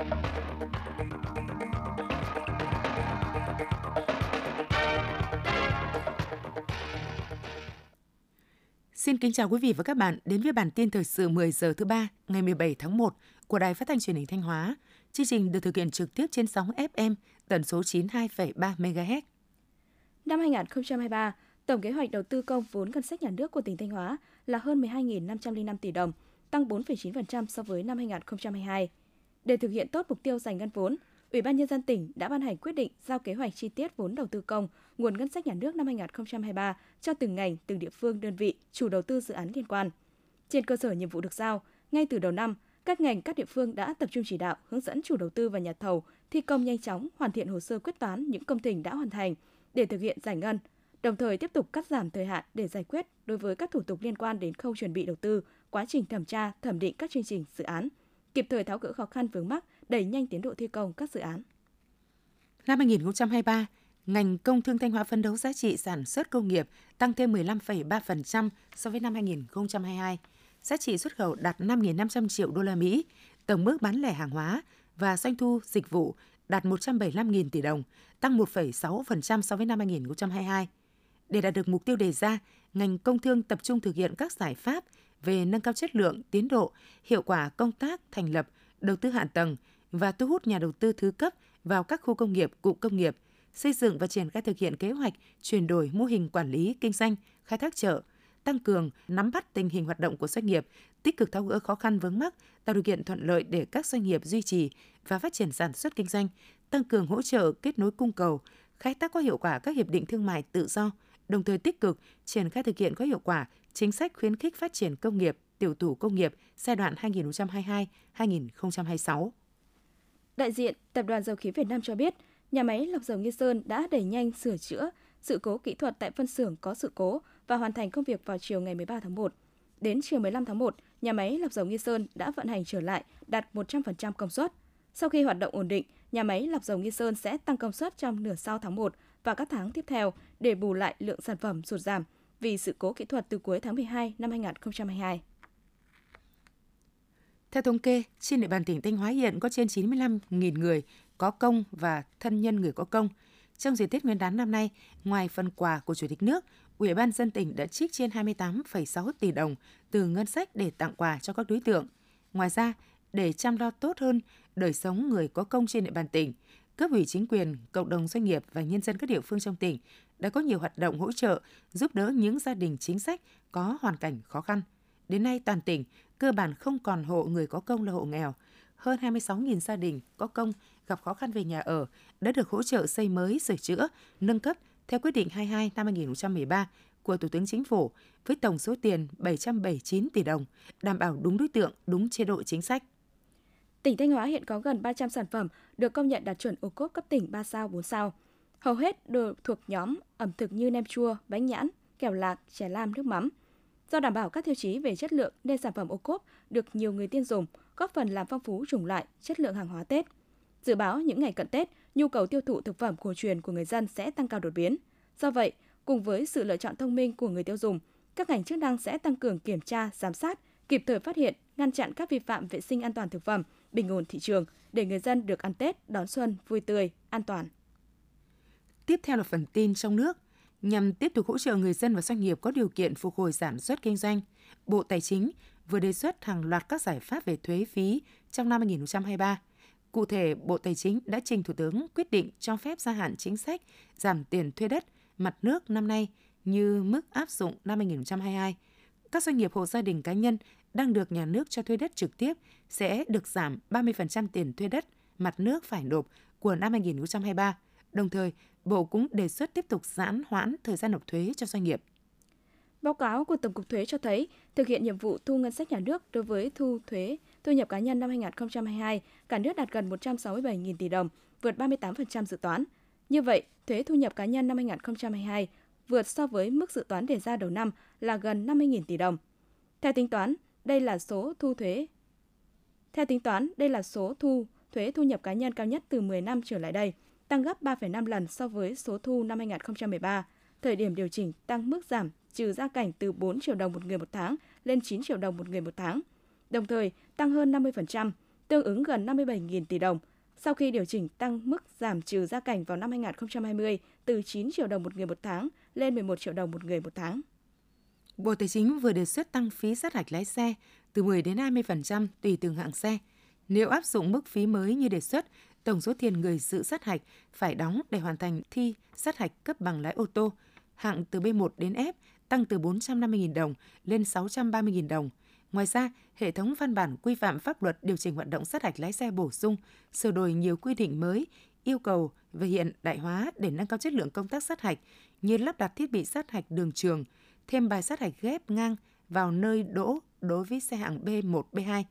Xin kính chào quý vị và các bạn đến với bản tin thời sự 10 giờ thứ ba ngày 17 tháng 1 của Đài Phát thanh Truyền hình Thanh Hóa. Chương trình được thực hiện trực tiếp trên sóng FM tần số 92,3 MHz. Năm 2023, tổng kế hoạch đầu tư công vốn ngân sách nhà nước của tỉnh Thanh Hóa là hơn 12.505 tỷ đồng, tăng 4,9% so với năm 2022. Để thực hiện tốt mục tiêu giải ngân vốn, Ủy ban nhân dân tỉnh đã ban hành quyết định giao kế hoạch chi tiết vốn đầu tư công, nguồn ngân sách nhà nước năm 2023 cho từng ngành, từng địa phương, đơn vị, chủ đầu tư dự án liên quan. Trên cơ sở nhiệm vụ được giao, ngay từ đầu năm, các ngành các địa phương đã tập trung chỉ đạo, hướng dẫn chủ đầu tư và nhà thầu thi công nhanh chóng hoàn thiện hồ sơ quyết toán những công trình đã hoàn thành để thực hiện giải ngân, đồng thời tiếp tục cắt giảm thời hạn để giải quyết đối với các thủ tục liên quan đến khâu chuẩn bị đầu tư, quá trình thẩm tra, thẩm định các chương trình dự án, kịp thời tháo gỡ khó khăn vướng mắc, đẩy nhanh tiến độ thi công các dự án. Năm 2023, ngành công thương Thanh Hóa phấn đấu giá trị sản xuất công nghiệp tăng thêm 15,3% so với năm 2022. Giá trị xuất khẩu đạt 5.500 triệu đô la Mỹ, tổng mức bán lẻ hàng hóa và doanh thu dịch vụ đạt 175.000 tỷ đồng, tăng 1,6% so với năm 2022. Để đạt được mục tiêu đề ra, ngành công thương tập trung thực hiện các giải pháp về nâng cao chất lượng, tiến độ, hiệu quả công tác thành lập, đầu tư hạ tầng và thu hút nhà đầu tư thứ cấp vào các khu công nghiệp, cụm công nghiệp, xây dựng và triển khai thực hiện kế hoạch chuyển đổi mô hình quản lý kinh doanh, khai thác chợ, tăng cường nắm bắt tình hình hoạt động của doanh nghiệp, tích cực tháo gỡ khó khăn vướng mắc, tạo điều kiện thuận lợi để các doanh nghiệp duy trì và phát triển sản xuất kinh doanh, tăng cường hỗ trợ kết nối cung cầu, khai thác có hiệu quả các hiệp định thương mại tự do, đồng thời tích cực triển khai thực hiện có hiệu quả chính sách khuyến khích phát triển công nghiệp, tiểu thủ công nghiệp giai đoạn 2022-2026. Đại diện Tập đoàn Dầu khí Việt Nam cho biết, nhà máy lọc dầu Nghi Sơn đã đẩy nhanh sửa chữa sự cố kỹ thuật tại phân xưởng có sự cố và hoàn thành công việc vào chiều ngày 13 tháng 1. Đến chiều 15 tháng 1, nhà máy lọc dầu Nghi Sơn đã vận hành trở lại, đạt 100% công suất. Sau khi hoạt động ổn định, nhà máy lọc dầu Nghi Sơn sẽ tăng công suất trong nửa sau tháng 1 và các tháng tiếp theo để bù lại lượng sản phẩm sụt giảm vì sự cố kỹ thuật từ cuối tháng 12 năm 2022. Theo thống kê, trên địa bàn tỉnh Thanh Hóa hiện có trên 95.000 người có công và thân nhân người có công. Trong dịp Tết Nguyên đán năm nay, ngoài phần quà của Chủ tịch nước, Ủy ban dân tỉnh đã trích trên 28,6 tỷ đồng từ ngân sách để tặng quà cho các đối tượng. Ngoài ra, để chăm lo tốt hơn đời sống người có công trên địa bàn tỉnh, cấp ủy chính quyền, cộng đồng doanh nghiệp và nhân dân các địa phương trong tỉnh đã có nhiều hoạt động hỗ trợ giúp đỡ những gia đình chính sách có hoàn cảnh khó khăn. Đến nay toàn tỉnh cơ bản không còn hộ người có công là hộ nghèo. Hơn 26.000 gia đình có công gặp khó khăn về nhà ở đã được hỗ trợ xây mới, sửa chữa, nâng cấp theo quyết định 22 năm 2013 của Thủ tướng Chính phủ với tổng số tiền 779 tỷ đồng, đảm bảo đúng đối tượng, đúng chế độ chính sách. Tỉnh Thanh Hóa hiện có gần 300 sản phẩm được công nhận đạt chuẩn ô cốp cấp tỉnh 3 sao, 4 sao. Hầu hết đều thuộc nhóm ẩm thực như nem chua, bánh nhãn, kẹo lạc, chè lam, nước mắm. Do đảm bảo các tiêu chí về chất lượng nên sản phẩm ô cốp được nhiều người tiêu dùng, góp phần làm phong phú chủng loại, chất lượng hàng hóa Tết. Dự báo những ngày cận Tết, nhu cầu tiêu thụ thực phẩm cổ truyền của người dân sẽ tăng cao đột biến. Do vậy, cùng với sự lựa chọn thông minh của người tiêu dùng, các ngành chức năng sẽ tăng cường kiểm tra, giám sát, kịp thời phát hiện, ngăn chặn các vi phạm vệ sinh an toàn thực phẩm, bình ổn thị trường để người dân được ăn Tết đón xuân vui tươi, an toàn. Tiếp theo là phần tin trong nước. Nhằm tiếp tục hỗ trợ người dân và doanh nghiệp có điều kiện phục hồi sản xuất kinh doanh, Bộ Tài chính vừa đề xuất hàng loạt các giải pháp về thuế phí trong năm 2023. Cụ thể, Bộ Tài chính đã trình Thủ tướng quyết định cho phép gia hạn chính sách giảm tiền thuê đất, mặt nước năm nay như mức áp dụng năm 2022. Các doanh nghiệp hộ gia đình cá nhân đang được nhà nước cho thuê đất trực tiếp sẽ được giảm 30% tiền thuê đất, mặt nước phải nộp của năm 2023. Đồng thời, Bộ cũng đề xuất tiếp tục giãn hoãn thời gian nộp thuế cho doanh nghiệp. Báo cáo của Tổng cục Thuế cho thấy, thực hiện nhiệm vụ thu ngân sách nhà nước đối với thu thuế thu nhập cá nhân năm 2022, cả nước đạt gần 167.000 tỷ đồng, vượt 38% dự toán. Như vậy, thuế thu nhập cá nhân năm 2022 vượt so với mức dự toán đề ra đầu năm là gần 50.000 tỷ đồng. Theo tính toán, đây là số thu thuế. Theo tính toán, đây là số thu thuế thu nhập cá nhân cao nhất từ 10 năm trở lại đây, tăng gấp 3,5 lần so với số thu năm 2013. Thời điểm điều chỉnh tăng mức giảm trừ gia cảnh từ 4 triệu đồng một người một tháng lên 9 triệu đồng một người một tháng. Đồng thời, tăng hơn 50% tương ứng gần 57.000 tỷ đồng, sau khi điều chỉnh tăng mức giảm trừ gia cảnh vào năm 2020 từ 9 triệu đồng một người một tháng lên 11 triệu đồng một người một tháng. Bộ Tài chính vừa đề xuất tăng phí sát hạch lái xe từ 10 đến 20% tùy từng hạng xe. Nếu áp dụng mức phí mới như đề xuất, tổng số tiền người dự sát hạch phải đóng để hoàn thành thi sát hạch cấp bằng lái ô tô hạng từ B1 đến F tăng từ 450.000 đồng lên 630.000 đồng. Ngoài ra, hệ thống văn bản quy phạm pháp luật điều chỉnh hoạt động sát hạch lái xe bổ sung, sửa đổi nhiều quy định mới, yêu cầu về hiện đại hóa để nâng cao chất lượng công tác sát hạch như lắp đặt thiết bị sát hạch đường trường, thêm bài sát hạch ghép ngang vào nơi đỗ đối với xe hạng B1, B2,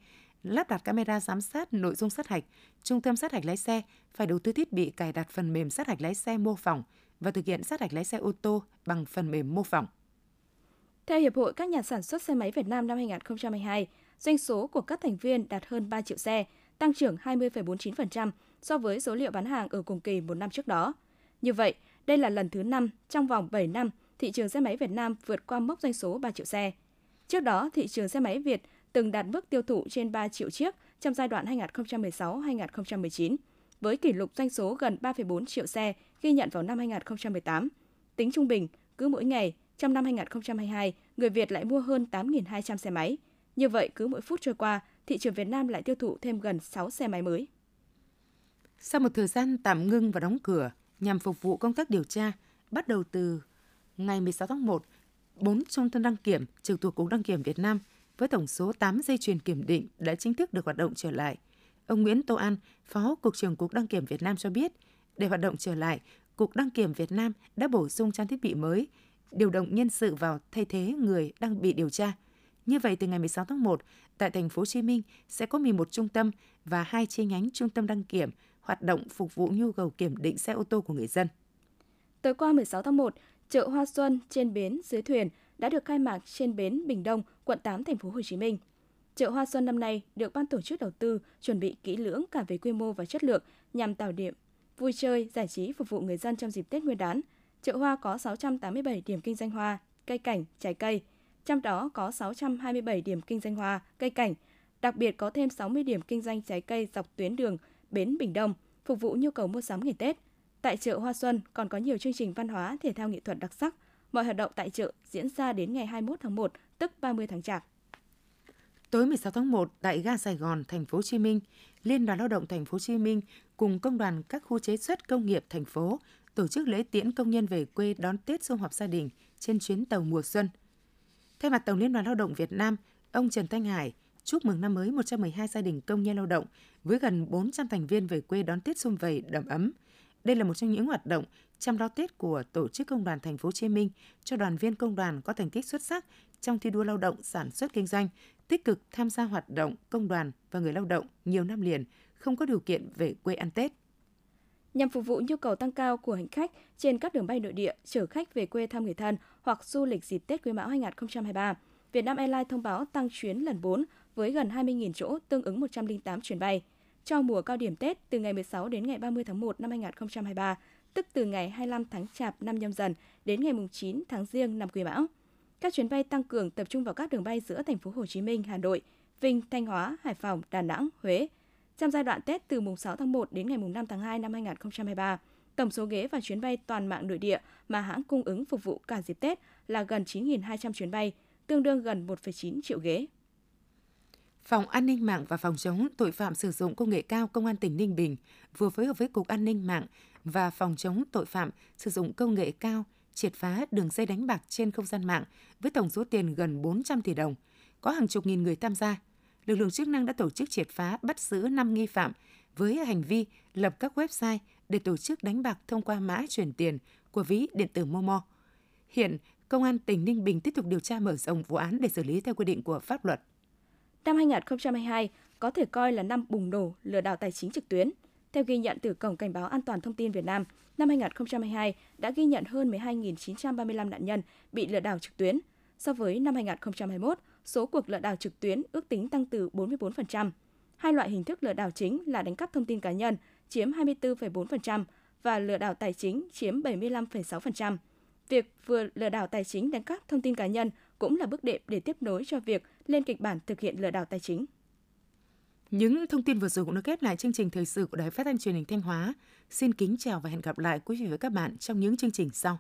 lắp đặt camera giám sát nội dung sát hạch, trung tâm sát hạch lái xe phải đầu tư thiết bị cài đặt phần mềm sát hạch lái xe mô phỏng và thực hiện sát hạch lái xe ô tô bằng phần mềm mô phỏng. Theo Hiệp hội các nhà sản xuất xe máy Việt Nam năm 2022, doanh số của các thành viên đạt hơn 3 triệu xe, tăng trưởng 20,49% so với số liệu bán hàng ở cùng kỳ một năm trước đó. Như vậy, đây là lần thứ 5 trong vòng 7 năm thị trường xe máy Việt Nam vượt qua mốc doanh số 3 triệu xe. Trước đó, thị trường xe máy Việt từng đạt mức tiêu thụ trên 3 triệu chiếc trong giai đoạn 2016-2019, với kỷ lục doanh số gần 3,4 triệu xe ghi nhận vào năm 2018. Tính trung bình, cứ mỗi ngày, trong năm 2022, người Việt lại mua hơn 8.200 xe máy. Như vậy, cứ mỗi phút trôi qua, thị trường Việt Nam lại tiêu thụ thêm gần 6 xe máy mới. Sau một thời gian tạm ngưng và đóng cửa nhằm phục vụ công tác điều tra, bắt đầu từ ngày 16 tháng 1, 4 trung tâm đăng kiểm trực thuộc Cục Đăng kiểm Việt Nam với tổng số 8 dây chuyền kiểm định đã chính thức được hoạt động trở lại. Ông Nguyễn Tô An, Phó Cục trưởng Cục Đăng kiểm Việt Nam cho biết, để hoạt động trở lại, Cục Đăng kiểm Việt Nam đã bổ sung trang thiết bị mới, điều động nhân sự vào thay thế người đang bị điều tra. Như vậy, từ ngày 16 tháng 1, tại thành phố Hồ Chí Minh sẽ có 11 trung tâm và hai chi nhánh trung tâm đăng kiểm hoạt động phục vụ nhu cầu kiểm định xe ô tô của người dân. Tối qua 16 tháng 1, chợ Hoa Xuân trên bến dưới thuyền đã được khai mạc trên bến Bình Đông, quận 8 thành phố Hồ Chí Minh. Chợ Hoa Xuân năm nay được ban tổ chức đầu tư chuẩn bị kỹ lưỡng cả về quy mô và chất lượng nhằm tạo điểm vui chơi, giải trí phục vụ người dân trong dịp Tết Nguyên đán. Chợ Hoa có 687 điểm kinh doanh hoa, cây cảnh, trái cây, trong đó có 627 điểm kinh doanh hoa, cây cảnh, đặc biệt có thêm 60 điểm kinh doanh trái cây dọc tuyến đường bến Bình Đông, phục vụ nhu cầu mua sắm ngày Tết. Tại chợ Hoa Xuân còn có nhiều chương trình văn hóa, thể thao nghệ thuật đặc sắc. Mọi hoạt động tại chợ diễn ra đến ngày 21 tháng 1, tức 30 tháng Chạp. Tối 16 tháng 1 tại ga Sài Gòn, thành phố Hồ Chí Minh, Liên đoàn Lao động thành phố Hồ Chí Minh cùng công đoàn các khu chế xuất công nghiệp thành phố tổ chức lễ tiễn công nhân về quê đón Tết sum họp gia đình trên chuyến tàu mùa xuân. Thay mặt Tổng Liên đoàn Lao động Việt Nam, ông Trần Thanh Hải chúc mừng năm mới 112 gia đình công nhân lao động với gần 400 thành viên về quê đón Tết xung vầy đầm ấm. Đây là một trong những hoạt động chăm lo Tết của Tổ chức Công đoàn Thành phố Hồ Chí Minh cho đoàn viên công đoàn có thành tích xuất sắc trong thi đua lao động sản xuất kinh doanh, tích cực tham gia hoạt động công đoàn và người lao động nhiều năm liền không có điều kiện về quê ăn Tết. Nhằm phục vụ nhu cầu tăng cao của hành khách trên các đường bay nội địa chở khách về quê thăm người thân hoặc du lịch dịp Tết Quý Mão 2023, Vietnam Airlines thông báo tăng chuyến lần 4 với gần 20.000 chỗ, tương ứng 108 chuyến bay. Cho mùa cao điểm Tết từ ngày 16 đến ngày 30 tháng 1 năm 2023, tức từ ngày 25 tháng Chạp năm nhâm dần đến ngày 9 tháng Giêng năm Quý Mão. Các chuyến bay tăng cường tập trung vào các đường bay giữa thành phố Hồ Chí Minh, Hà Nội, Vinh, Thanh Hóa, Hải Phòng, Đà Nẵng, Huế. Trong giai đoạn Tết từ mùng 6 tháng 1 đến ngày mùng 5 tháng 2 năm 2023, tổng số ghế và chuyến bay toàn mạng nội địa mà hãng cung ứng phục vụ cả dịp Tết là gần 9.200 chuyến bay, tương đương gần 1,9 triệu ghế. Phòng An ninh mạng và Phòng chống tội phạm sử dụng công nghệ cao Công an tỉnh Ninh Bình vừa phối hợp với Cục An ninh mạng và Phòng chống tội phạm sử dụng công nghệ cao triệt phá đường dây đánh bạc trên không gian mạng với tổng số tiền gần 400 tỷ đồng. Có hàng chục nghìn người tham gia. Lực lượng chức năng đã tổ chức triệt phá bắt giữ 5 nghi phạm với hành vi lập các website để tổ chức đánh bạc thông qua mã chuyển tiền của ví điện tử Momo. Hiện, Công an tỉnh Ninh Bình tiếp tục điều tra mở rộng vụ án để xử lý theo quy định của pháp luật. Năm 2022 có thể coi là năm bùng nổ lừa đảo tài chính trực tuyến. Theo ghi nhận từ Cổng Cảnh báo An toàn Thông tin Việt Nam, năm 2022 đã ghi nhận hơn 12.935 nạn nhân bị lừa đảo trực tuyến. So với năm 2021, số cuộc lừa đảo trực tuyến ước tính tăng từ 44%. Hai loại hình thức lừa đảo chính là đánh cắp thông tin cá nhân chiếm 24,4% và lừa đảo tài chính chiếm 75,6%. Việc vừa lừa đảo tài chính đánh cắp thông tin cá nhân cũng là bước đệm để tiếp nối cho việc lên kịch bản thực hiện lừa đảo tài chính. Những thông tin vừa rồi cũng đã kết lại chương trình thời sự của Đài Phát thanh Truyền hình Thanh Hóa. Xin kính chào và hẹn gặp lại quý vị và các bạn trong những chương trình sau.